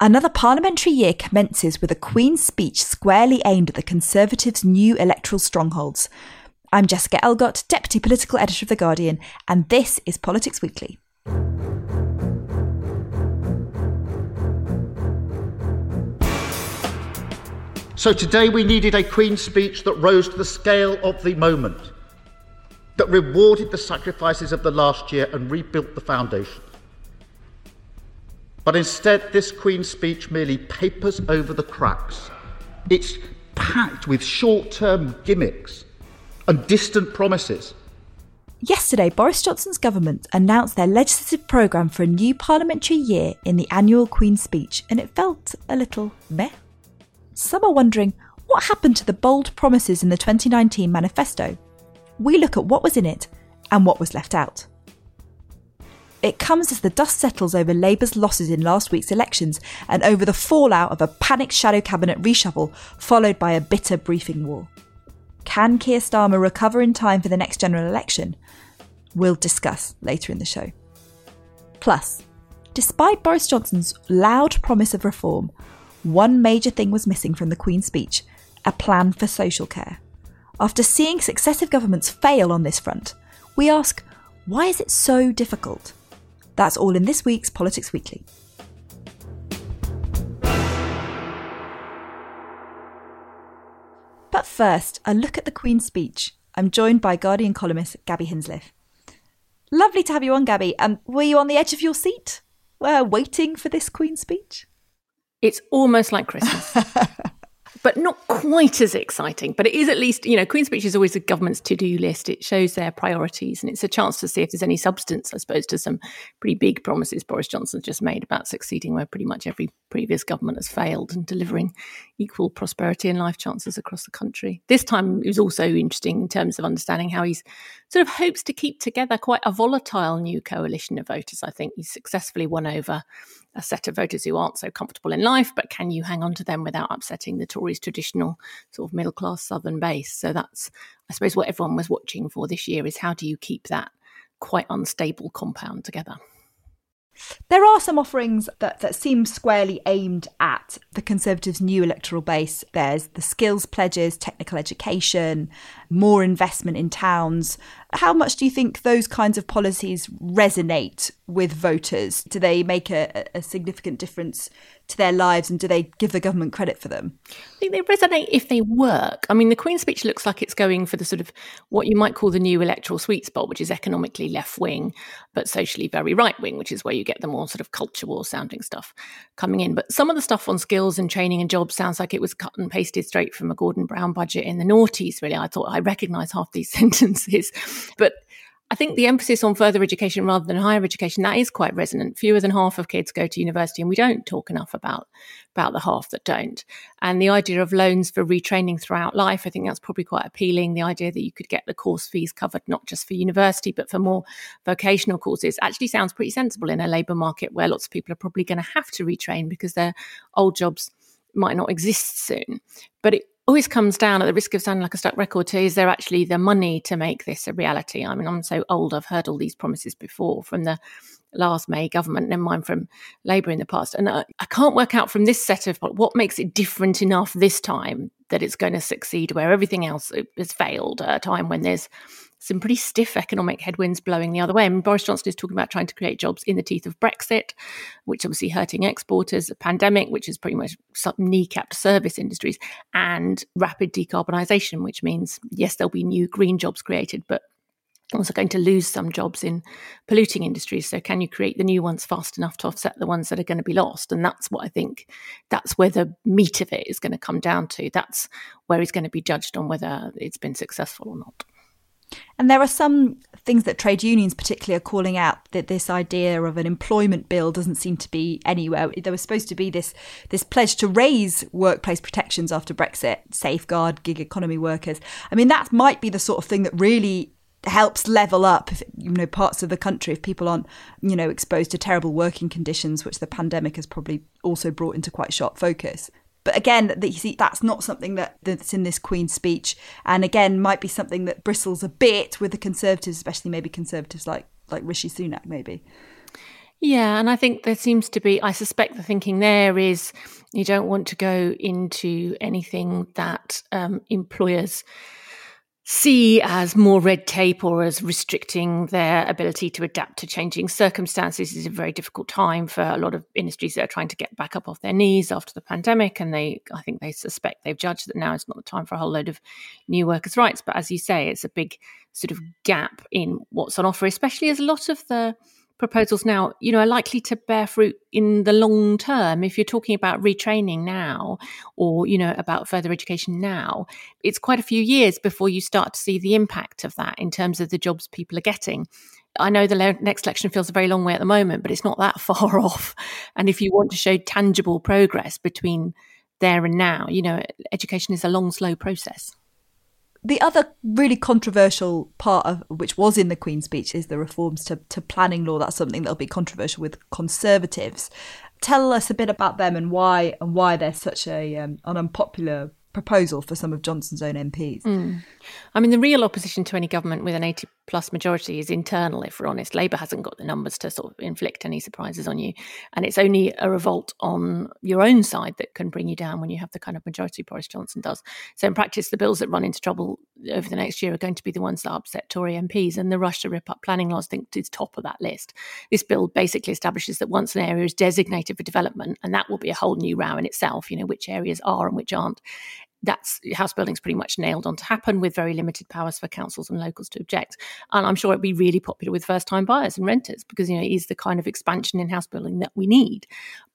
Another parliamentary year commences with a Queen's speech squarely aimed at the Conservatives' new electoral strongholds. I'm Jessica Elgot, Deputy Political Editor of The Guardian, and this is Politics Weekly. So today we needed a Queen's speech that rose to the scale of the moment, that rewarded the sacrifices of the last year and rebuilt the foundations. But instead, this Queen's speech merely papers over the cracks. It's packed with short term gimmicks and distant promises. Yesterday, Boris Johnson's government announced their legislative programme for a new parliamentary year in the annual Queen's speech, and it felt a little meh. Some are wondering what happened to the bold promises in the 2019 manifesto. We look at what was in it and what was left out. It comes as the dust settles over Labour's losses in last week's elections and over the fallout of a panicked shadow cabinet reshuffle followed by a bitter briefing war. Can Keir Starmer recover in time for the next general election? We'll discuss later in the show. Plus, despite Boris Johnson's loud promise of reform, one major thing was missing from the Queen's speech a plan for social care. After seeing successive governments fail on this front, we ask why is it so difficult? That's all in this week's Politics Weekly. But first, a look at the Queen's speech. I'm joined by Guardian columnist Gaby Hinsliff. Lovely to have you on, Gaby. Um, were you on the edge of your seat, uh, waiting for this Queen's speech? It's almost like Christmas. but not quite as exciting. But it is at least, you know, Queen's Speech is always a government's to do list. It shows their priorities and it's a chance to see if there's any substance, I suppose, to some pretty big promises Boris Johnson's just made about succeeding where pretty much every previous government has failed and delivering equal prosperity and life chances across the country. This time it was also interesting in terms of understanding how he's sort of hopes to keep together quite a volatile new coalition of voters. I think he's successfully won over a set of voters who aren't so comfortable in life, but can you hang on to them without upsetting the Tories' traditional sort of middle class southern base? So that's, I suppose, what everyone was watching for this year is how do you keep that quite unstable compound together? There are some offerings that, that seem squarely aimed at the Conservatives' new electoral base. There's the skills pledges, technical education, more investment in towns. How much do you think those kinds of policies resonate with voters? Do they make a, a significant difference to their lives and do they give the government credit for them? I think they resonate if they work. I mean, the Queen's speech looks like it's going for the sort of what you might call the new electoral sweet spot, which is economically left wing, but socially very right wing, which is where you get the more sort of culture war sounding stuff coming in. But some of the stuff on skills and training and jobs sounds like it was cut and pasted straight from a Gordon Brown budget in the noughties, really. I thought I recognise half these sentences. But I think the emphasis on further education rather than higher education that is quite resonant. Fewer than half of kids go to university, and we don't talk enough about about the half that don't. And the idea of loans for retraining throughout life, I think that's probably quite appealing. The idea that you could get the course fees covered not just for university but for more vocational courses actually sounds pretty sensible in a labour market where lots of people are probably going to have to retrain because their old jobs might not exist soon. But it always comes down at the risk of sounding like a stuck record to is there actually the money to make this a reality? I mean, I'm so old, I've heard all these promises before from the last May government, never mind from Labour in the past. And I, I can't work out from this set of what makes it different enough this time that it's going to succeed where everything else has failed at a time when there's some pretty stiff economic headwinds blowing the other way. I mean, Boris Johnson is talking about trying to create jobs in the teeth of Brexit, which obviously hurting exporters, a pandemic, which is pretty much kneecapped service industries, and rapid decarbonisation, which means, yes, there'll be new green jobs created, but also going to lose some jobs in polluting industries. So, can you create the new ones fast enough to offset the ones that are going to be lost? And that's what I think that's where the meat of it is going to come down to. That's where he's going to be judged on whether it's been successful or not. And there are some things that trade unions, particularly, are calling out that this idea of an employment bill doesn't seem to be anywhere. There was supposed to be this this pledge to raise workplace protections after Brexit, safeguard gig economy workers. I mean, that might be the sort of thing that really helps level up you know parts of the country if people aren't you know exposed to terrible working conditions which the pandemic has probably also brought into quite sharp focus but again, you see, that's not something that, that's in this Queen's speech, and again, might be something that bristles a bit with the Conservatives, especially maybe Conservatives like like Rishi Sunak, maybe. Yeah, and I think there seems to be. I suspect the thinking there is you don't want to go into anything that um, employers see as more red tape or as restricting their ability to adapt to changing circumstances this is a very difficult time for a lot of industries that are trying to get back up off their knees after the pandemic. And they i think they suspect they've judged that now is not the time for a whole load of new workers rights. But as you say it's a big sort of gap in what's on offer especially as a lot of the proposals now, you know, are likely to bear fruit in the long term. If you're talking about retraining now or, you know, about further education now, it's quite a few years before you start to see the impact of that in terms of the jobs people are getting. I know the le- next election feels a very long way at the moment, but it's not that far off. And if you want to show tangible progress between there and now, you know, education is a long, slow process the other really controversial part of which was in the Queen's speech is the reforms to, to planning law. That's something that'll be controversial with Conservatives. Tell us a bit about them and why and why they're such a um, an unpopular proposal for some of Johnson's own MPs. Mm. I mean, the real opposition to any government with an 80 plus majority is internal, if we're honest. Labour hasn't got the numbers to sort of inflict any surprises on you. And it's only a revolt on your own side that can bring you down when you have the kind of majority Boris Johnson does. So, in practice, the bills that run into trouble over the next year are going to be the ones that upset Tory MPs. And the rush to rip up planning laws, think, is top of that list. This bill basically establishes that once an area is designated for development, and that will be a whole new row in itself, you know, which areas are and which aren't that's house building's pretty much nailed on to happen with very limited powers for councils and locals to object. And I'm sure it'd be really popular with first time buyers and renters because you know it is the kind of expansion in house building that we need.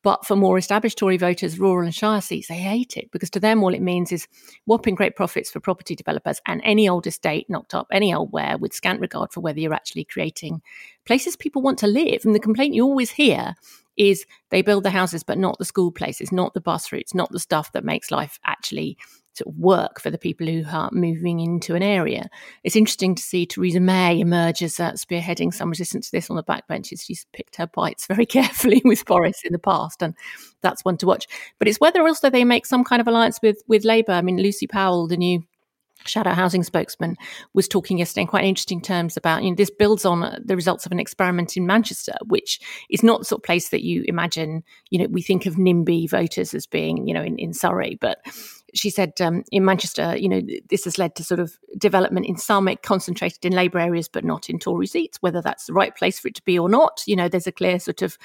But for more established Tory voters, rural and shire seats, they hate it because to them all it means is whopping great profits for property developers and any old estate knocked up any old where with scant regard for whether you're actually creating places people want to live. And the complaint you always hear is they build the houses, but not the school places, not the bus routes, not the stuff that makes life actually sort of work for the people who are moving into an area. It's interesting to see Theresa May emerge as uh, spearheading some resistance to this on the backbenches. She's picked her bites very carefully with Boris in the past, and that's one to watch. But it's whether also they make some kind of alliance with with Labour. I mean, Lucy Powell, the new shadow housing spokesman was talking yesterday in quite interesting terms about you know this builds on uh, the results of an experiment in Manchester which is not the sort of place that you imagine you know we think of NIMBY voters as being you know in, in Surrey but she said um, in Manchester you know this has led to sort of development in some concentrated in Labour areas but not in Tory seats whether that's the right place for it to be or not. You know there's a clear sort of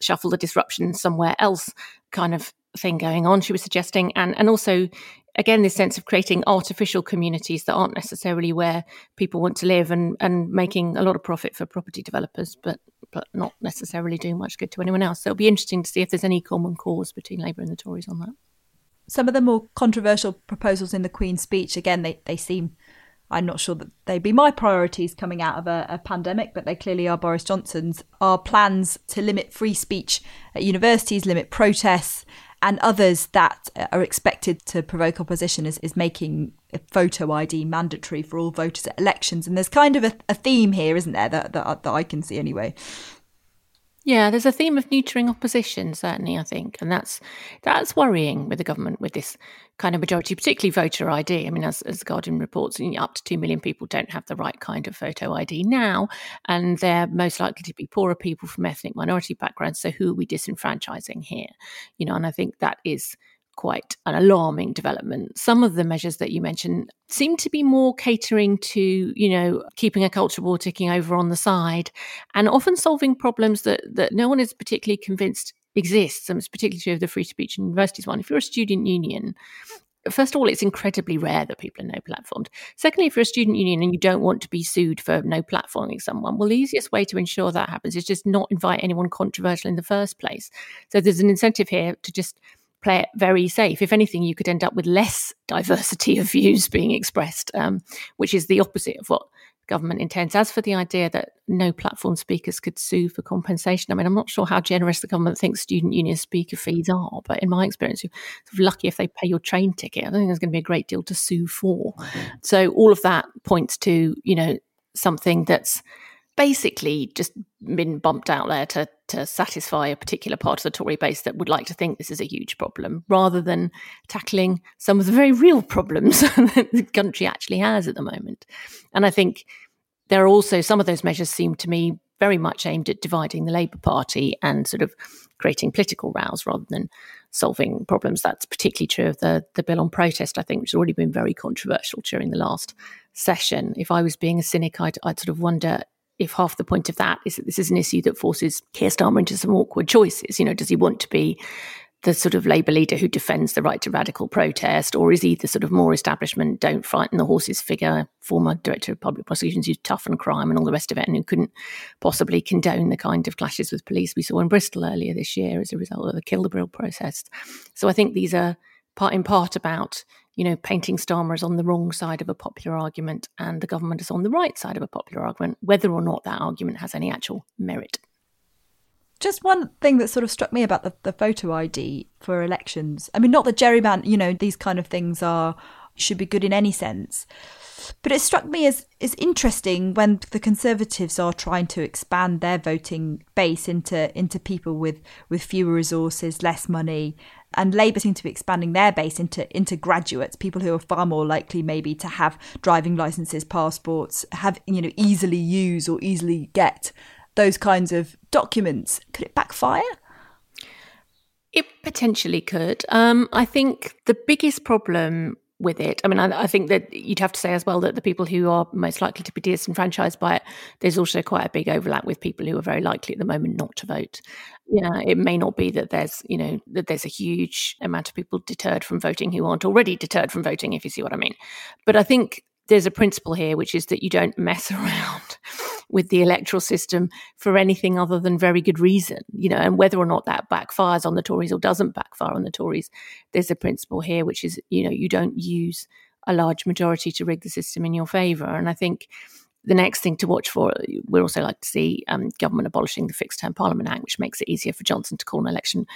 shuffle the disruption somewhere else kind of thing going on she was suggesting. And and also again this sense of creating artificial communities that aren't necessarily where people want to live and and making a lot of profit for property developers but but not necessarily doing much good to anyone else. So it'll be interesting to see if there's any common cause between labour and the tories on that some of the more controversial proposals in the queen's speech again they they seem I'm not sure that they'd be my priorities coming out of a, a, pandemic, but they clearly are Boris Johnson's. Are plans to limit free speech at universities, limit protests, and others that are expected to provoke opposition is, is making photo ID mandatory for all voters at elections. And there's kind of a, a theme here, isn't there, that, that, that I can see anyway. Yeah, there's a theme of neutering opposition, certainly, I think. And that's that's worrying with the government with this kind of majority, particularly voter ID. I mean, as, as the Guardian reports, up to 2 million people don't have the right kind of photo ID now. And they're most likely to be poorer people from ethnic minority backgrounds. So who are we disenfranchising here? You know, and I think that is quite an alarming development. Some of the measures that you mentioned seem to be more catering to, you know, keeping a culture war ticking over on the side and often solving problems that, that no one is particularly convinced exists. And it's particularly true of the free speech and universities one. If you're a student union, first of all, it's incredibly rare that people are no platformed. Secondly, if you're a student union and you don't want to be sued for no platforming someone, well, the easiest way to ensure that happens is just not invite anyone controversial in the first place. So there's an incentive here to just play it very safe. If anything, you could end up with less diversity of views being expressed, um, which is the opposite of what government intends. As for the idea that no platform speakers could sue for compensation, I mean, I'm not sure how generous the government thinks student union speaker fees are, but in my experience, you're sort of lucky if they pay your train ticket. I don't think there's going to be a great deal to sue for. So all of that points to, you know, something that's basically just been bumped out there to to satisfy a particular part of the Tory base that would like to think this is a huge problem, rather than tackling some of the very real problems that the country actually has at the moment. And I think there are also some of those measures seem to me very much aimed at dividing the Labour Party and sort of creating political rows rather than solving problems. That's particularly true of the the bill on protest, I think, which has already been very controversial during the last session. If I was being a cynic, I'd, I'd sort of wonder if half the point of that is that this is an issue that forces Keir Starmer into some awkward choices. You know, does he want to be the sort of Labour leader who defends the right to radical protest, or is he the sort of more establishment, don't frighten the horses figure, former director of public prosecutions who's tough on crime and all the rest of it, and who couldn't possibly condone the kind of clashes with police we saw in Bristol earlier this year as a result of the Kill the Bill protest? So I think these are part in part about you know, painting Starmer as on the wrong side of a popular argument and the government is on the right side of a popular argument, whether or not that argument has any actual merit. Just one thing that sort of struck me about the, the photo ID for elections. I mean, not that gerrymander, you know, these kind of things are should be good in any sense. But it struck me as, as interesting when the Conservatives are trying to expand their voting base into into people with, with fewer resources, less money, and Labour seem to be expanding their base into into graduates, people who are far more likely maybe to have driving licenses, passports, have you know easily use or easily get those kinds of documents. Could it backfire? It potentially could. Um, I think the biggest problem with it. I mean, I, I, think that you'd have to say as well that the people who are most likely to be disenfranchised by it, there's also quite a big overlap with people who are very likely at the moment not to vote. Yeah, it may not be that there's, you know, that there's a huge amount of people deterred from voting who aren't already deterred from voting, if you see what I mean. But I think there's a principle here, which is that you don't mess around with the electoral system for anything other than very good reason, you know, and whether or not that backfires on the Tories or doesn't backfire on the Tories, there's a principle here, which is, you know, you don't use a large majority to rig the system in your favour. And I think the next thing to watch for, we'd also like to see um, government abolishing the Fixed Term Parliament Act, which makes it easier for Johnson to call an election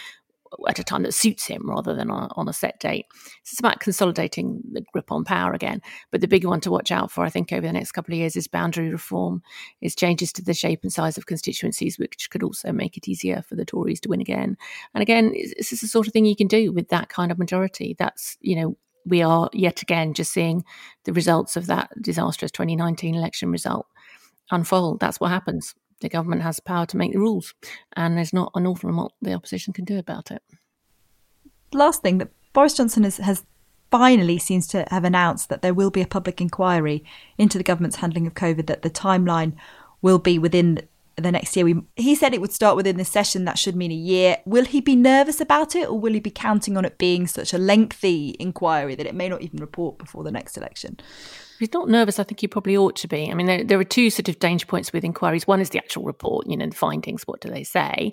at a time that suits him rather than on, on a set date. It's about consolidating the grip on power again. But the bigger one to watch out for, I think, over the next couple of years is boundary reform, is changes to the shape and size of constituencies, which could also make it easier for the Tories to win again. And again, this is the sort of thing you can do with that kind of majority. That's, you know, we are yet again just seeing the results of that disastrous 2019 election result unfold. That's what happens the government has power to make the rules, and there's not an awful lot the opposition can do about it. Last thing that Boris Johnson has, has finally seems to have announced that there will be a public inquiry into the government's handling of COVID, that the timeline will be within the next year. We, he said it would start within this session. That should mean a year. Will he be nervous about it, or will he be counting on it being such a lengthy inquiry that it may not even report before the next election? he's not nervous, I think he probably ought to be. I mean, there, there are two sort of danger points with inquiries. One is the actual report, you know, the findings, what do they say?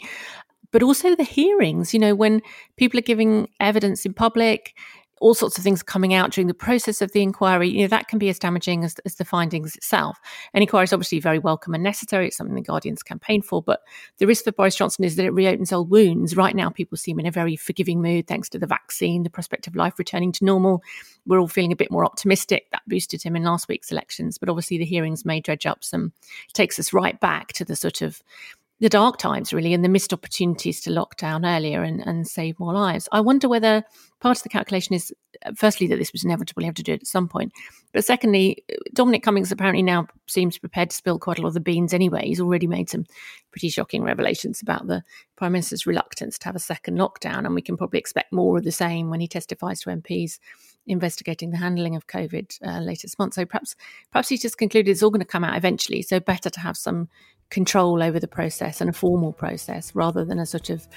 But also the hearings, you know, when people are giving evidence in public, all sorts of things coming out during the process of the inquiry, you know, that can be as damaging as, as the findings itself. An inquiry is obviously very welcome and necessary. It's something the Guardians campaign for. But the risk for Boris Johnson is that it reopens old wounds. Right now, people seem in a very forgiving mood thanks to the vaccine, the prospect of life returning to normal. We're all feeling a bit more optimistic. That boosted him in last week's elections. But obviously, the hearings may dredge up some, takes us right back to the sort of the dark times really and the missed opportunities to lock down earlier and, and save more lives. I wonder whether part of the calculation is firstly, that this was inevitable, you have to do it at some point. But secondly, Dominic Cummings apparently now seems prepared to spill quite a lot of the beans anyway. He's already made some pretty shocking revelations about the Prime Minister's reluctance to have a second lockdown, and we can probably expect more of the same when he testifies to MPs investigating the handling of COVID uh, later this month. So perhaps, perhaps he's just concluded it's all going to come out eventually. So better to have some control over the process and a formal process rather than a sort of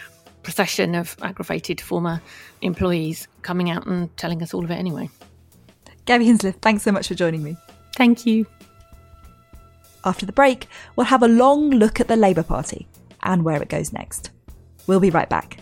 procession of aggravated former employees coming out and telling us all of it anyway. Gaby Hinsliff, thanks so much for joining me. Thank you. After the break, we'll have a long look at the Labour Party and where it goes next. We'll be right back.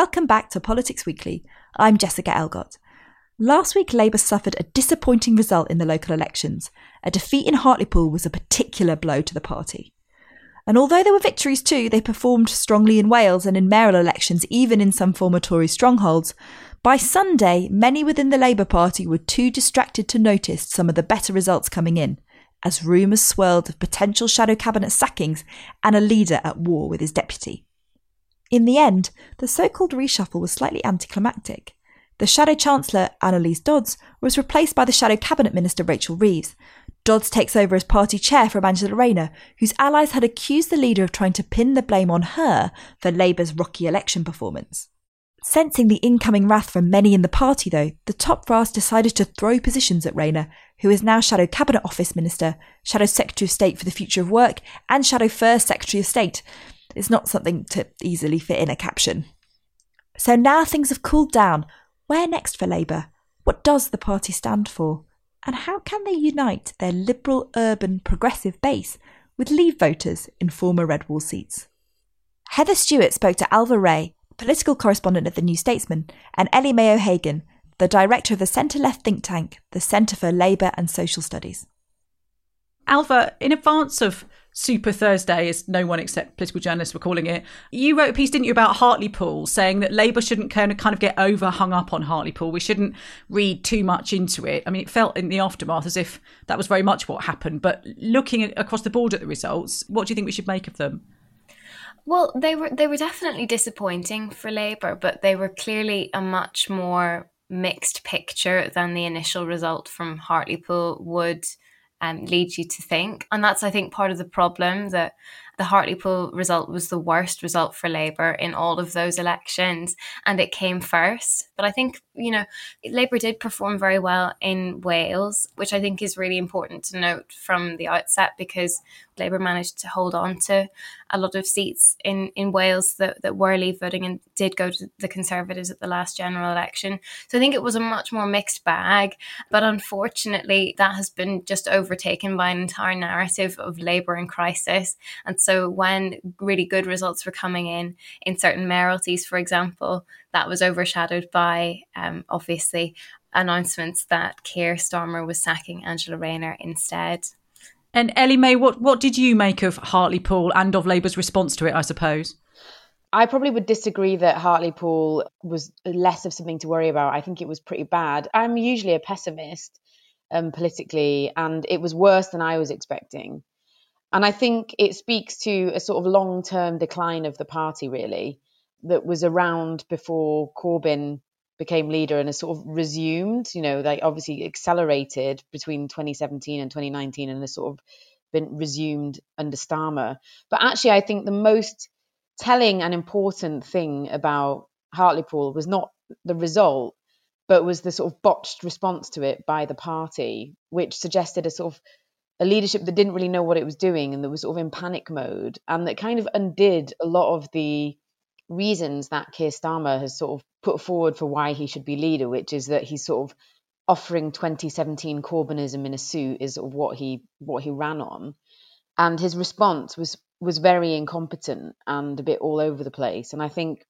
Welcome back to Politics Weekly. I'm Jessica Elgot. Last week, Labour suffered a disappointing result in the local elections. A defeat in Hartlepool was a particular blow to the party. And although there were victories too, they performed strongly in Wales and in mayoral elections, even in some former Tory strongholds. By Sunday, many within the Labour Party were too distracted to notice some of the better results coming in, as rumours swirled of potential shadow cabinet sackings and a leader at war with his deputy. In the end, the so called reshuffle was slightly anticlimactic. The Shadow Chancellor, Anneliese Dodds, was replaced by the Shadow Cabinet Minister, Rachel Reeves. Dodds takes over as party chair from Angela Rayner, whose allies had accused the leader of trying to pin the blame on her for Labour's rocky election performance. Sensing the incoming wrath from many in the party, though, the top brass decided to throw positions at Rayner, who is now Shadow Cabinet Office Minister, Shadow Secretary of State for the Future of Work, and Shadow First Secretary of State. It's not something to easily fit in a caption. So now things have cooled down. Where next for Labour? What does the party stand for? And how can they unite their liberal, urban, progressive base with Leave voters in former Red Wall seats? Heather Stewart spoke to Ailbhe Rea, political correspondent of The New Statesman, and Ellie Mae O'Hagan, the director of the centre left think tank, the Centre for Labour and Social Studies. Ailbhe, in advance of Super Thursday, as no one except political journalists were calling it. You wrote a piece, didn't you, about Hartlepool, saying that Labour shouldn't kind of, kind of get over hung up on Hartlepool. We shouldn't read too much into it. I mean, it felt in the aftermath as if that was very much what happened. But looking across the board at the results, what do you think we should make of them? Well, they were they were definitely disappointing for Labour, but they were clearly a much more mixed picture than the initial result from Hartlepool would um, lead you to think. And that's, I think, part of the problem that the Hartlepool result was the worst result for Labour in all of those elections, and it came first. But I think, you know, Labour did perform very well in Wales, which I think is really important to note from the outset because Labour managed to hold on to a lot of seats in, in Wales that, that were leave voting and did go to the Conservatives at the last general election. So I think it was a much more mixed bag. But unfortunately, that has been just overtaken by an entire narrative of Labour in crisis. And so when really good results were coming in, in certain mayoralties, for example, that was overshadowed by um, obviously announcements that Keir Starmer was sacking Angela Rayner instead. And Ellie Mae, what, what did you make of Hartlepool and of Labour's response to it, I suppose? I probably would disagree that Hartlepool was less of something to worry about. I think it was pretty bad. I'm usually a pessimist um, politically, and it was worse than I was expecting. And I think it speaks to a sort of long term decline of the party, really, that was around before Corbyn became leader and has sort of resumed. You know, they obviously accelerated between 2017 and 2019 and has sort of been resumed under Starmer. But actually, I think the most telling and important thing about Hartlepool was not the result, but was the sort of botched response to it by the party, which suggested a sort of a leadership that didn't really know what it was doing and that was sort of in panic mode and that kind of undid a lot of the reasons that Keir Starmer has sort of put forward for why he should be leader, which is that he's sort of offering 2017 Corbynism in a suit is what he what he ran on, and his response was was very incompetent and a bit all over the place. And I think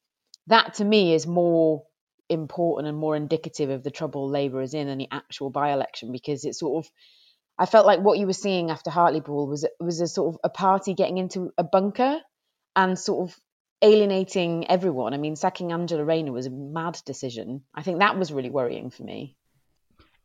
that to me is more important and more indicative of the trouble Labour is in than the actual by-election because it's sort of I felt like what you were seeing after Hartlepool was was a sort of a party getting into a bunker and sort of alienating everyone. I mean, sacking Angela Rayner was a mad decision. I think that was really worrying for me.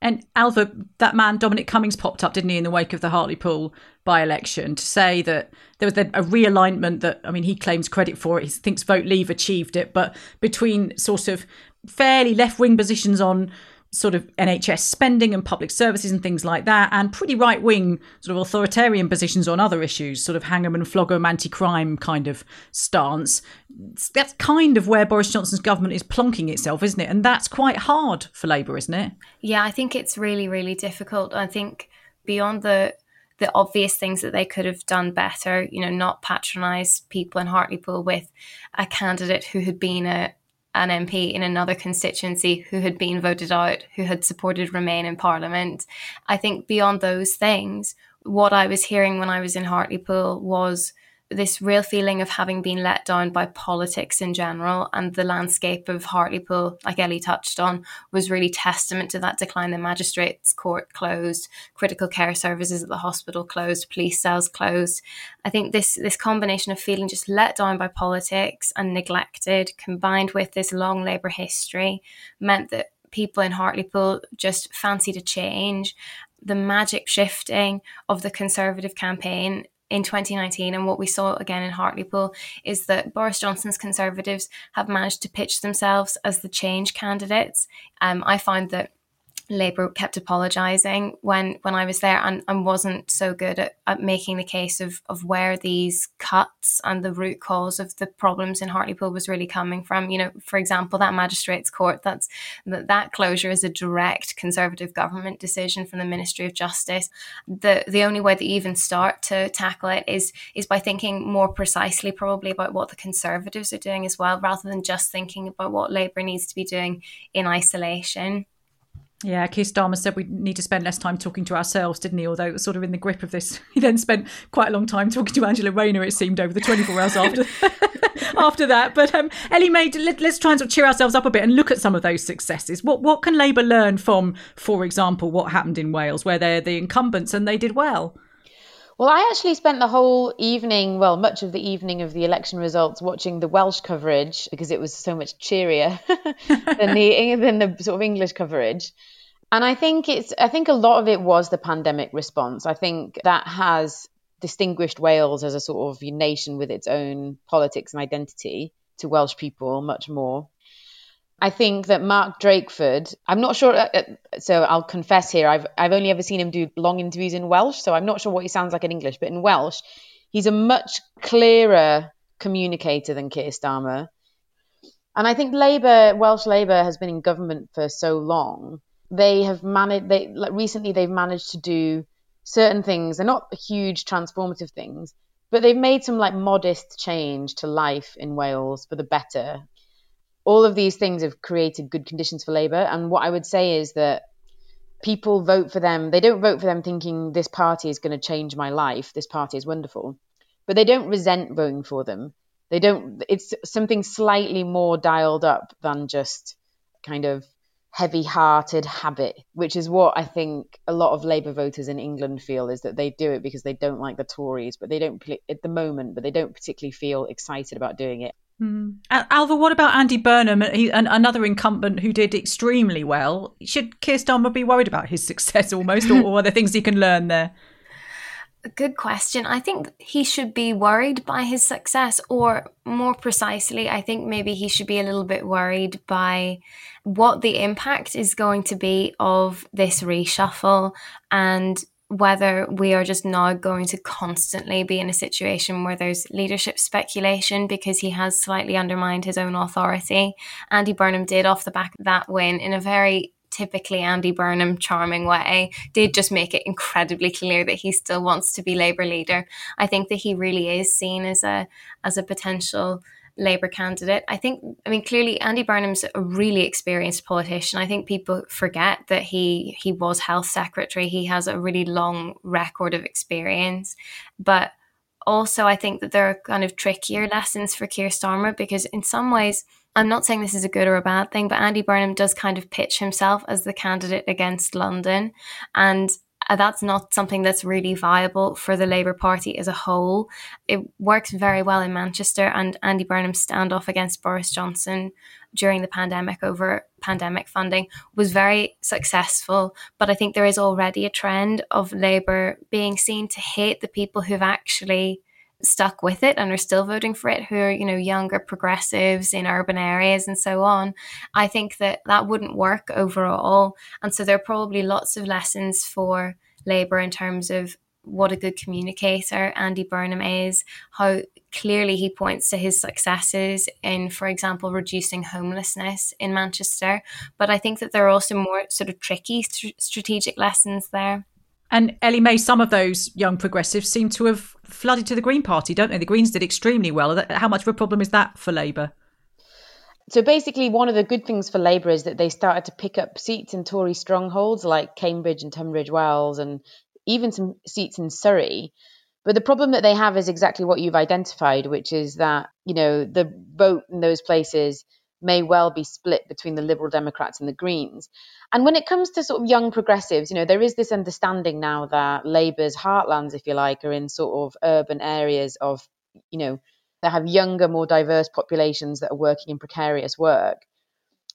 And Ailbhe, that man Dominic Cummings popped up, didn't he, in the wake of the Hartlepool by-election to say that there was a realignment that I mean he claims credit for it. He thinks Vote Leave achieved it, but between sort of fairly left-wing positions on sort of NHS spending and public services and things like that, and pretty right wing sort of authoritarian positions on other issues, sort of hang 'em and flog 'em anti crime kind of stance. That's kind of where Boris Johnson's government is plonking itself, isn't it? And that's quite hard for Labour, isn't it? Yeah, I think it's really, really difficult. I think beyond the the obvious things that they could have done better, you know, not patronise people in Hartlepool with a candidate who had been a, an MP in another constituency who had been voted out, who had supported Remain in Parliament. I think beyond those things, what I was hearing when I was in Hartlepool was this real feeling of having been let down by politics in general and the landscape of Hartlepool, like Ellie touched on, was really testament to that decline. The magistrates' court closed, critical care services at the hospital closed, police cells closed. I think this this combination of feeling just let down by politics and neglected, combined with this long Labour history, meant that people in Hartlepool just fancied a change the magic shifting of the Conservative campaign in 2019 and what we saw again in Hartlepool is that Boris Johnson's Conservatives have managed to pitch themselves as the change candidates. Um, I find that Labour kept apologising when when I was there and, and wasn't so good at, at making the case of, of where these cuts and the root cause of the problems in Hartlepool was really coming from. You know, for example, that magistrates court, that's that, that closure is a direct Conservative government decision from the Ministry of Justice. The the only way that you even start to tackle it is is by thinking more precisely probably about what the Conservatives are doing as well, rather than just thinking about what Labour needs to be doing in isolation. Yeah, Keir Starmer said we need to spend less time talking to ourselves, didn't he? Although it was sort of in the grip of this. He then spent quite a long time talking to Angela Rayner, it seemed, over the 24 hours after after that. But um, Ellie Mae, let, us try and sort of cheer ourselves up a bit and look at some of those successes. What what can Labour learn from, for example, what happened in Wales, where they're the incumbents and they did well? Well, I actually spent the whole evening, well, much of the evening of the election results, watching the Welsh coverage because it was so much cheerier than the than the sort of English coverage. And I think it's I think a lot of it was the pandemic response. I think that has distinguished Wales as a sort of nation with its own politics and identity to Welsh people much more. I think that Mark Drakeford, I'm not sure. Uh, uh, so I'll confess here, I've I've only ever seen him do long interviews in Welsh, so I'm not sure what he sounds like in English. But in Welsh, he's a much clearer communicator than Keir Starmer. And I think Labour, Welsh Labour, has been in government for so long they have managed they like recently they've managed to do certain things they're not huge transformative things but they've made some like modest change to life in Wales for the better all of these things have created good conditions for labor. And what i would say is that people vote for them. They don't vote for them thinking this party is going to change my life. This party is wonderful. But they don't resent voting for them. They don't it's something slightly more dialed up than just kind of heavy hearted habit, which is what I think a lot of Labour voters in England feel is that they do it because they don't like the Tories, but they don't at the moment, but they don't particularly feel excited about doing it. Mm. Ailbhe, what about Andy Burnham, he, an, another incumbent who did extremely well? Should Keir Starmer be worried about his success almost, or, or are there things he can learn there? Good question. I think he should be worried by his success, or more precisely, I think maybe he should be a little bit worried by what the impact is going to be of this reshuffle and whether we are just now going to constantly be in a situation where there's leadership speculation because he has slightly undermined his own authority. Andy Burnham did, off the back of that win, in a very typically Andy Burnham charming way, did just make it incredibly clear that he still wants to be Labour leader. I think that he really is seen as a as a potential Labour candidate. I think, I mean, clearly Andy Burnham's a really experienced politician. I think people forget that he he was health secretary. He has a really long record of experience, but also I think that there are kind of trickier lessons for Keir Starmer because in some ways. I'm not saying this is a good or a bad thing, but Andy Burnham does kind of pitch himself as the candidate against London. And Uh, that's not something that's really viable for the Labour Party as a whole. It works very well in Manchester, and Andy Burnham's standoff against Boris Johnson during the pandemic over pandemic funding was very successful. But I think there is already a trend of Labour being seen to hate the people who've actually stuck with it and are still voting for it who are you know younger progressives in urban areas and so on i think that that wouldn't work overall and so there are probably lots of lessons for labor in terms of what a good communicator Andy Burnham is, how clearly he points to his successes in, for example, reducing homelessness in Manchester. But I think that there are also more sort of tricky st- strategic lessons there. And Ellie Mae, some of those young progressives seem to have flooded to the Green Party, don't they? The Greens did extremely well. How much of a problem is that for Labour? So basically, one of the good things for Labour is that they started to pick up seats in Tory strongholds like Cambridge and Tunbridge Wells, and even some seats in Surrey. But the problem that they have is exactly what you've identified, which is that you know the vote in those places may well be split between the Liberal Democrats and the Greens. And when it comes to sort of young progressives, you know, there is this understanding now that Labour's heartlands, if you like, are in sort of urban areas of, you know, that have younger, more diverse populations that are working in precarious work.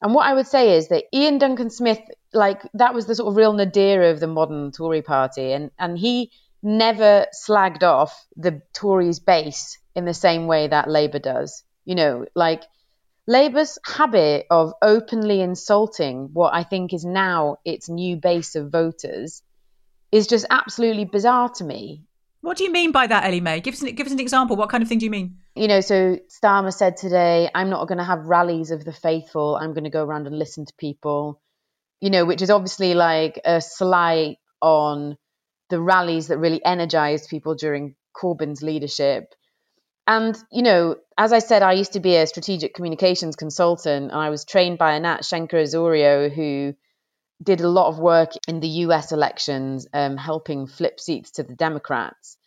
And what I would say is that Iain Duncan Smith, like that was the sort of real nadir of the modern Tory party. And, and he never slagged off the Tories base in the same way that Labour does. You know, like Labour's habit of openly insulting what I think is now its new base of voters is just absolutely bizarre to me. What do you mean by that, Ellie Mae? Give us, an, give us an example. What kind of thing do you mean? You know, so Starmer said today, I'm not going to have rallies of the faithful. I'm going to go around and listen to people, you know, which is obviously like a slight on the rallies that really energized people during Corbyn's leadership. And, you know, as I said, I used to be a strategic communications consultant and I was trained by Anat Shenker-Osorio, who did a lot of work in the US elections, um, helping flip seats to the Democrats.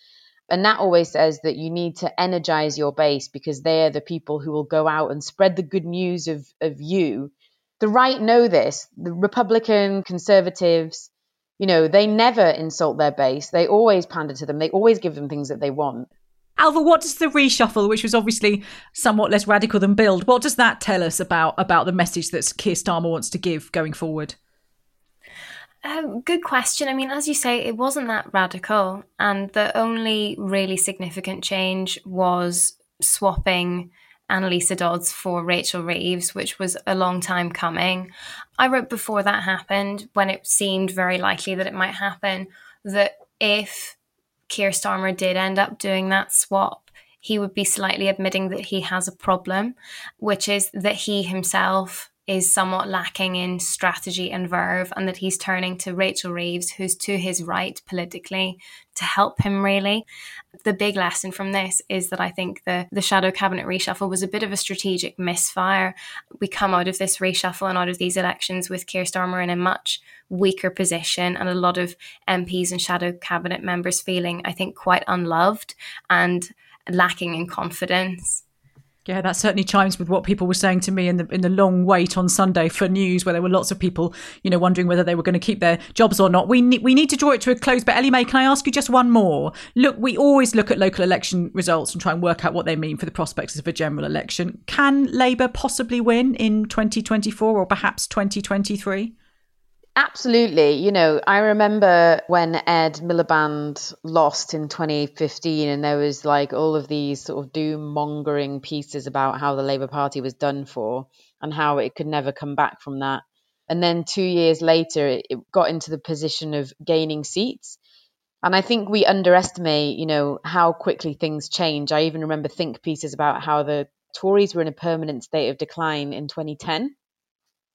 And Nat always says that you need to energize your base because they're the people who will go out and spread the good news of, of you. The right know this. The Republican conservatives, you know, they never insult their base. They always pander to them. They always give them things that they want. Ailbhe, what does the reshuffle, which was obviously somewhat less radical than build, what does that tell us about about the message that Keir Starmer wants to give going forward? Um, good question. I mean, as you say, it wasn't that radical, and the only really significant change was swapping Annalisa Dodds for Rachel Reeves, which was a long time coming. I wrote before that happened, when it seemed very likely that it might happen, that if Keir Starmer did end up doing that swap, he would be slightly admitting that he has a problem, which is that he himself is somewhat lacking in strategy and verve, and that he's turning to Rachel Reeves, who's to his right politically, to help him really. The big lesson from this is that I think the, the shadow cabinet reshuffle was a bit of a strategic misfire. We come out of this reshuffle and out of these elections with Keir Starmer in a much weaker position and a lot of MPs and shadow cabinet members feeling, I think, quite unloved and lacking in confidence. Yeah, that certainly chimes with what people were saying to me in the in the long wait on Sunday for news, where there were lots of people, you know, wondering whether they were going to keep their jobs or not. We ne- we need to draw it to a close. But Ellie Mae, can I ask you just one more? Look, we always look at local election results and try and work out what they mean for the prospects of a general election. Can Labour possibly win in 2024 or perhaps 2023? Absolutely. You know, I remember when Ed Miliband lost in 2015, and there was like all of these sort of doom mongering pieces about how the Labour Party was done for and how it could never come back from that. And then two years later, it, it got into the position of gaining seats. And I think we underestimate, you know, how quickly things change. I even remember think pieces about how the Tories were in a permanent state of decline in 2010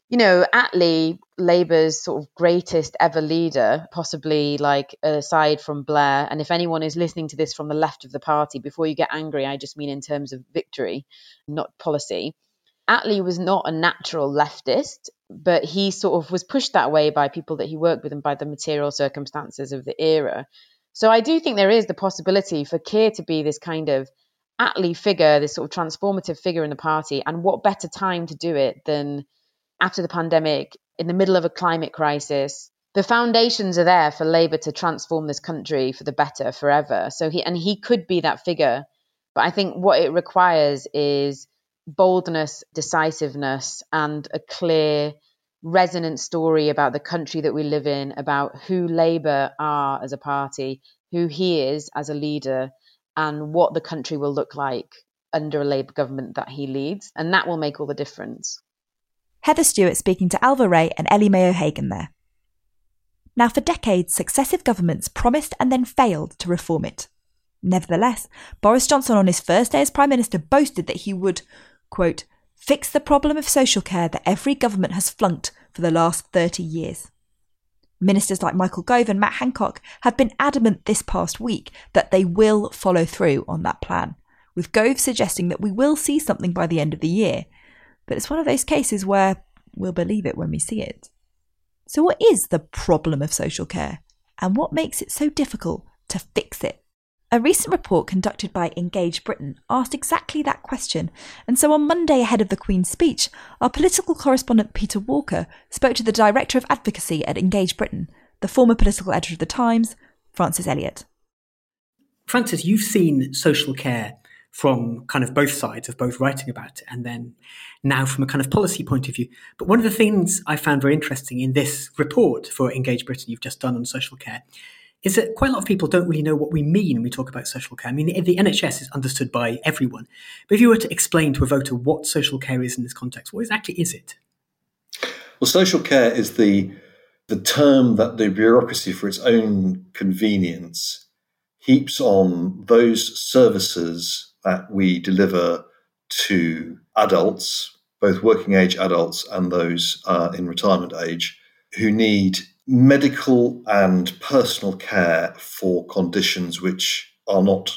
you know, Attlee, Labour's sort of greatest ever leader, possibly like aside from Blair. And if anyone is listening to this from the left of the party, before you get angry, I just mean in terms of victory, not policy. Attlee was not a natural leftist, but he sort of was pushed that way by people that he worked with and by the material circumstances of the era. So I do think there is the possibility for Keir to be this kind of Attlee figure, this sort of transformative figure in the party. And what better time to do it than after the pandemic, in the middle of a climate crisis, the foundations are there for Labour to transform this country for the better forever. So he and he could be that figure, but I think what it requires is boldness, decisiveness, and a clear, resonant story about the country that we live in, about who Labour are as a party, who he is as a leader, and what the country will look like under a Labour government that he leads. And that will make all the difference. Heather Stewart speaking to Ailbhe Rea and Ellie Mae O'Hagan there. Now, for decades, successive governments promised and then failed to reform it. Nevertheless, Boris Johnson on his first day as Prime Minister boasted that he would, quote, fix the problem of social care that every government has flunked for the last 30 years. Ministers like Michael Gove and Matt Hancock have been adamant this past week that they will follow through on that plan, with Gove suggesting that we will see something by the end of the year, but it's one of those cases where we'll believe it when we see it. So, what is the problem of social care? And what makes it so difficult to fix it? A recent report conducted by Engage Britain asked exactly that question, and so on Monday ahead of the Queen's speech, our political correspondent Peter Walker spoke to the Director of Advocacy at Engage Britain, the former political editor of The Times, Francis Elliott. Francis, you've seen social care from kind of both sides of both writing about it and then now from a kind of policy point of view. But one of the things I found very interesting in this report for Engage Britain you've just done on social care is that quite a lot of people don't really know what we mean when we talk about social care. I mean, the, the NHS is understood by everyone. But if you were to explain to a voter what social care is in this context, what exactly is it? Well, social care is the the term that the bureaucracy, for its own convenience, heaps on those services that we deliver to adults, both working age adults and those uh, in retirement age, who need medical and personal care for conditions which are not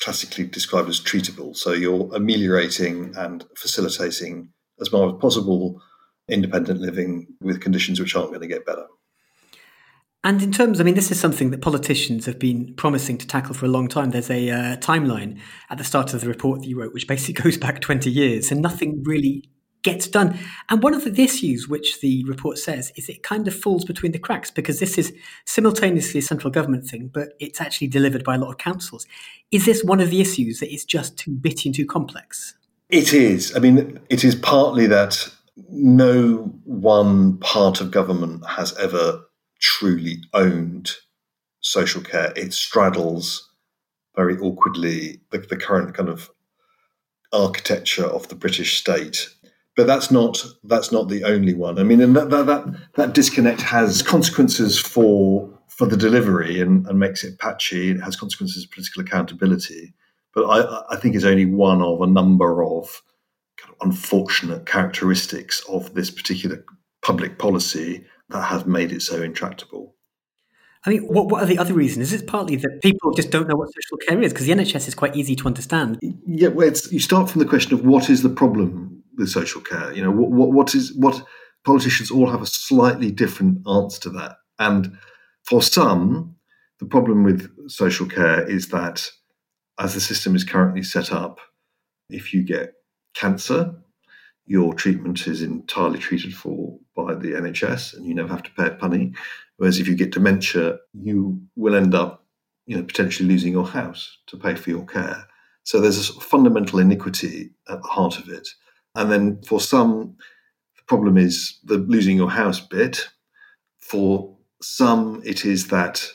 classically described as treatable. So you're ameliorating and facilitating as much as possible independent living with conditions which aren't going to get better. And in terms, I mean, this is something that politicians have been promising to tackle for a long time. There's a uh, timeline at the start of the report that you wrote, which basically goes back 20 years, and nothing really gets done. And one of the issues which the report says is it kind of falls between the cracks because this is simultaneously a central government thing, but it's actually delivered by a lot of councils. Is this one of the issues that is just too bitty and too complex? It is. I mean, it is partly that no one part of government has ever truly owned social care. It straddles very awkwardly the, the current kind of architecture of the British state. But that's not that's not the only one. I mean, and that that that, that disconnect has consequences for for the delivery and, and makes it patchy. It has consequences of political accountability. But I, I think is only one of a number of, kind of unfortunate characteristics of this particular public policy that have made it so intractable. I mean, what, what are the other reasons? Is it partly that people just don't know what social care is? Because the NHS is quite easy to understand. Yeah, well, you start from the question of what is the problem with social care? You know, what, what, what is what politicians all have a slightly different answer to that. And for some, the problem with social care is that as the system is currently set up, if you get cancer, your treatment is entirely treated for by the NHS and you never have to pay a penny. Whereas if you get dementia, you will end up, you know, potentially losing your house to pay for your care. So there's a sort of fundamental iniquity at the heart of it. And then for some, the problem is the losing your house bit. For some, it is that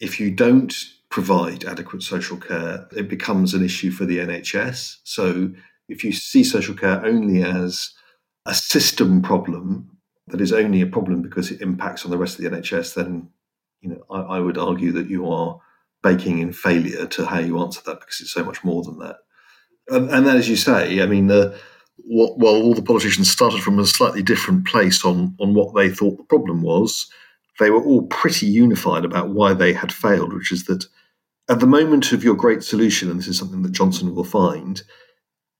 if you don't provide adequate social care, it becomes an issue for the NHS. So if you see social care only as a system problem that is only a problem because it impacts on the rest of the NHS, then you know I, I would argue that you are baking in failure to how you answer that because it's so much more than that. And, and then, as you say, I mean, what, well, all the politicians started from a slightly different place on on what they thought the problem was. They were all pretty unified about why they had failed, which is that at the moment of your great solution, and this is something that Johnson will find,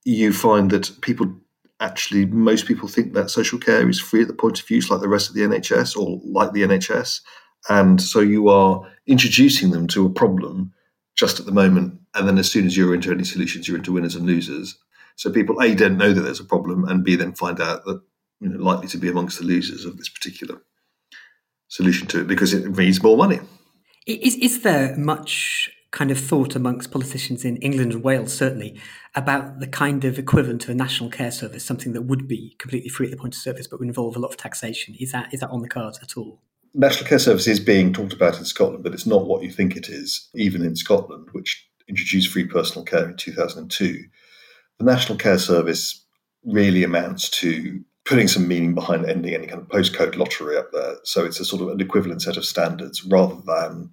you find that people actually, most people think that social care is free at the point of use, like the rest of the NHS or like the NHS. And so you are introducing them to a problem just at the moment. And then as soon as you're into any solutions, you're into winners and losers. So people, A, don't know that there's a problem, and B, then find out that you know, likely to be amongst the losers of this particular solution to it because it means more money. Is, is there much kind of thought amongst politicians in England and Wales, certainly, about the kind of equivalent of a national care service, something that would be completely free at the point of service but would involve a lot of taxation. Is that is that on the cards at all? National care service is being talked about in Scotland, but it's not what you think it is, even in Scotland, which introduced free personal care in 2002. The National Care Service really amounts to putting some meaning behind ending any kind of postcode lottery up there. So it's a sort of an equivalent set of standards rather than,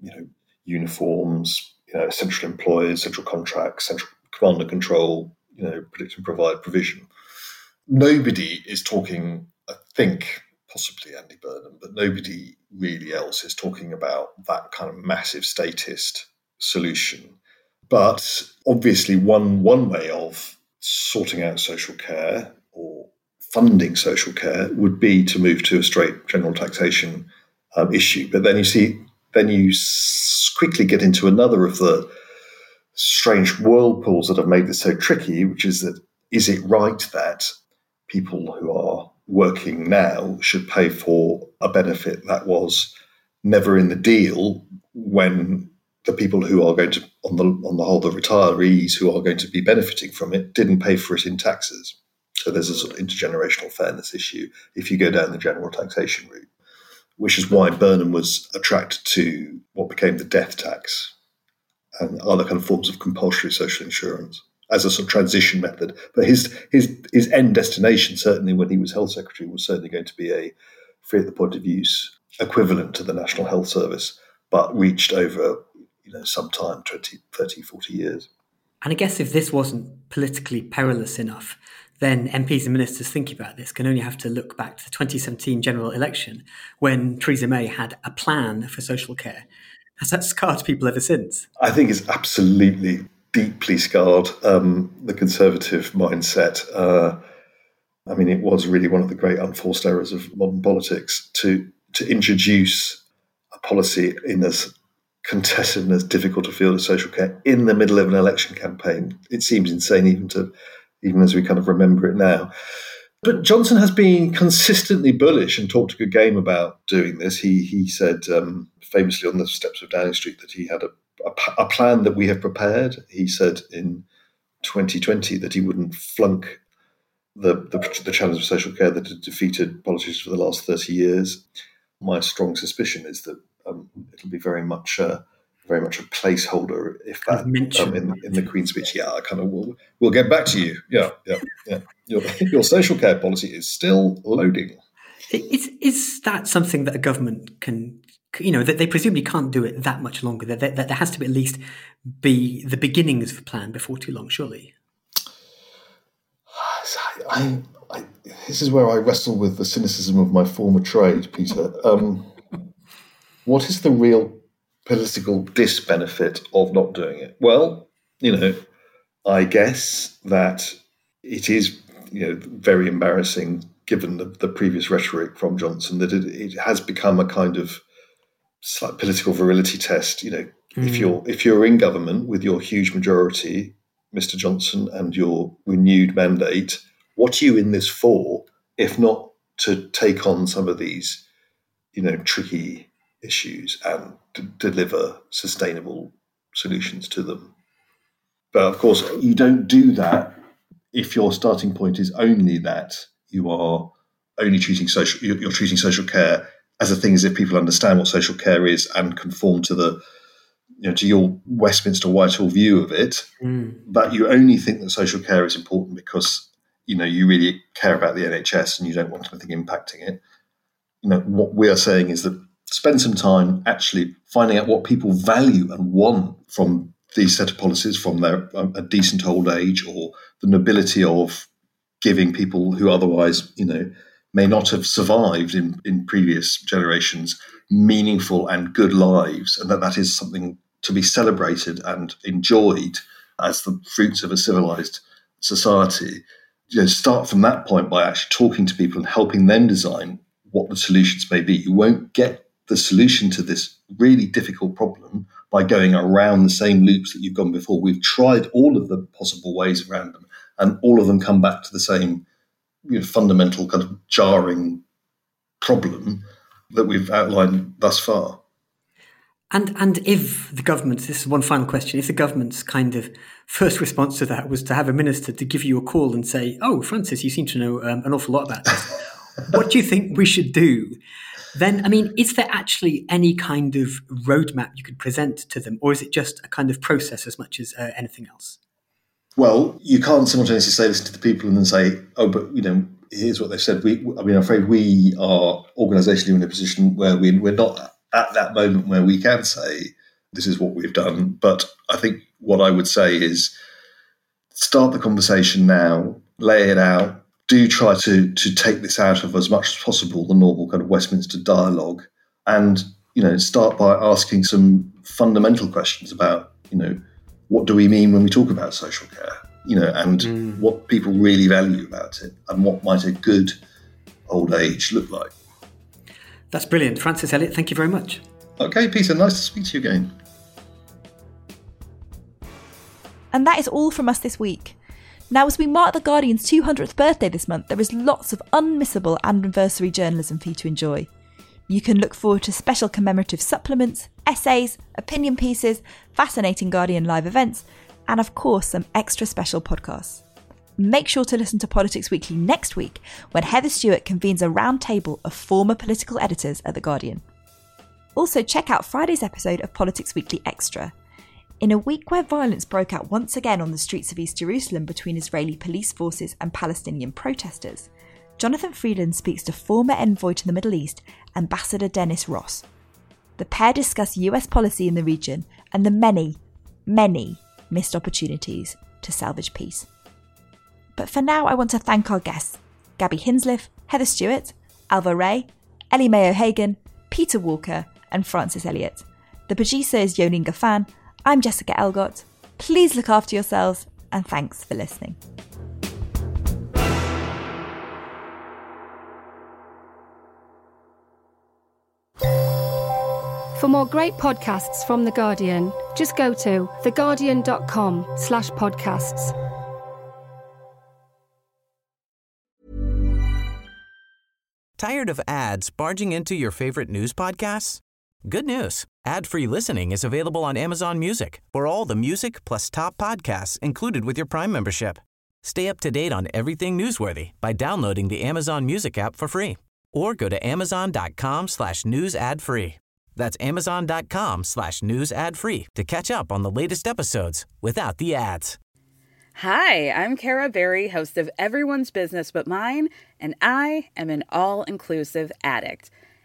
you know, uniforms, you know, central employers, central contracts, central command and control, you know, predict and provide provision. Nobody is talking, I think, possibly Andy Burnham, but nobody really else is talking about that kind of massive statist solution. But obviously, one one way of sorting out social care or funding social care would be to move to a straight general taxation um, issue. But then you see then you quickly get into another of the strange whirlpools that have made this so tricky, which is that is it right that people who are working now should pay for a benefit that was never in the deal when the people who are going to on the on the whole the retirees who are going to be benefiting from it didn't pay for it in taxes. So there's a sort of intergenerational fairness issue if you go down the general taxation route which is why Burnham was attracted to what became the death tax and other kind of forms of compulsory social insurance as a sort of transition method. But his his his end destination, certainly when he was health secretary, was certainly going to be a free at the point of use equivalent to the National Health Service, but reached over you know some time 20, 30, 40 years. And I guess if this wasn't politically perilous enough, then MPs and ministers thinking about this can only have to look back to the 2017 general election when Theresa May had a plan for social care. Has that scarred people ever since? I think it's absolutely deeply scarred um, the conservative mindset. Uh, I mean, it was really one of the great unforced errors of modern politics to to introduce a policy in as contested and as difficult a field as social care in the middle of an election campaign. It seems insane even to even as we kind of remember it now. But Johnson has been consistently bullish and talked a good game about doing this. He he said um, famously on the steps of Downing Street that he had a, a, a, plan that we have prepared. He said in 2020 that he wouldn't flunk the, the, the challenge of social care that had defeated politicians for the last 30 years. My strong suspicion is that um, it'll be very much. Uh, very much a placeholder, if that um, in, in the Queen's speech. Yeah, I kind of will. We'll get back to you. Yeah, yeah, yeah. Your, your social care policy is still loading. Is is that something that a government can? You know, that they presumably can't do it that much longer. That, that there has to be at least be the beginnings of a plan before too long, surely. I, I, this is where I wrestle with the cynicism of my former trade, Peter. Um, what is the real political disbenefit of not doing it? Well, you know, I guess that it is you know very embarrassing given the, the previous rhetoric from Johnson that it, it, has become a kind of slight political virility test. You know, mm. if hmm. you're if you're in government with your huge majority, Mr. Johnson, and your renewed mandate, what are you in this for? If not to take on some of these, you know, tricky issues and to deliver sustainable solutions to them. But of course, you don't do that if your starting point is only that you are only treating social, you're treating social care as a thing as if people understand what social care is and conform to the you know to your Westminster Whitehall view of it, mm. but you only think that social care is important because you know you really care about the NHS and you don't want anything impacting it. You know what we are saying is that spend some time actually finding out what people value and want from these set of policies, from their um, a decent old age or the nobility of giving people who otherwise you know may not have survived in, in previous generations meaningful and good lives, and that that is something to be celebrated and enjoyed as the fruits of a civilized society. You know, start from that point by actually talking to people and helping them design what the solutions may be. You won't get the solution to this really difficult problem by going around the same loops that you've gone before. We've tried all of the possible ways around them, and all of them come back to the same you know, fundamental kind of jarring problem that we've outlined thus far. And and if the government, this is one final question, if the government's kind of first response to that was to have a minister to give you a call and say, "Oh, Francis, you seem to know um, an awful lot about this. what do you think we should do?" Then, I mean, is there actually any kind of roadmap you could present to them, or is it just a kind of process as much as uh, anything else? Well, you can't simultaneously say this to the people and then say, "Oh, but you know, here's what they've said." We, I mean, I'm afraid we are organisationally in a position where we, we're not at that moment where we can say this is what we've done. But I think what I would say is start the conversation now, lay it out. Do try to to take this out of as much as possible the normal kind of Westminster dialogue, and you know start by asking some fundamental questions about you know what do we mean when we talk about social care, you know, and mm. what people really value about it, and what might a good old age look like. That's brilliant. Francis Elliott, thank you very much. Okay, Peter, nice to speak to you again. And that is all from us this week. Now, as we mark The Guardian's 200th birthday this month, there is lots of unmissable anniversary journalism for you to enjoy. You can look forward to special commemorative supplements, essays, opinion pieces, fascinating Guardian live events, and of course, some extra special podcasts make sure to listen to Politics Weekly next week when Heather Stewart convenes a roundtable of former political editors at The Guardian. Also, check out Friday's episode of Politics Weekly Extra. In a week where violence broke out once again on the streets of East Jerusalem between Israeli police forces and Palestinian protesters, Jonathan Freedland speaks to former envoy to the Middle East, Ambassador Dennis Ross. The pair discuss US policy in the region and the many, many missed opportunities to salvage peace. But for now, I want to thank our guests Gaby Hinsliff, Heather Stewart, Ailbhe Rea, Ellie Mae O'Hagan, Peter Walker, and Francis Elliott. The producer is Yonin Gafan. I'm Jessica Elgot. Please look after yourselves, and thanks for listening. For more great podcasts from The Guardian, just go to theguardian.com slash podcasts. Tired of ads barging into your favorite news podcasts? Good news. Ad-free listening is available on Amazon Music for all the music plus top podcasts included with your Prime membership. Stay up to date on everything newsworthy by downloading the Amazon Music app for free or go to amazon.com slash news ad free. That's amazon.com slash news ad free to catch up on the latest episodes without the ads. Hi, I'm Kara Berry, host of Everyone's Business But Mine, and I am an all inclusive addict.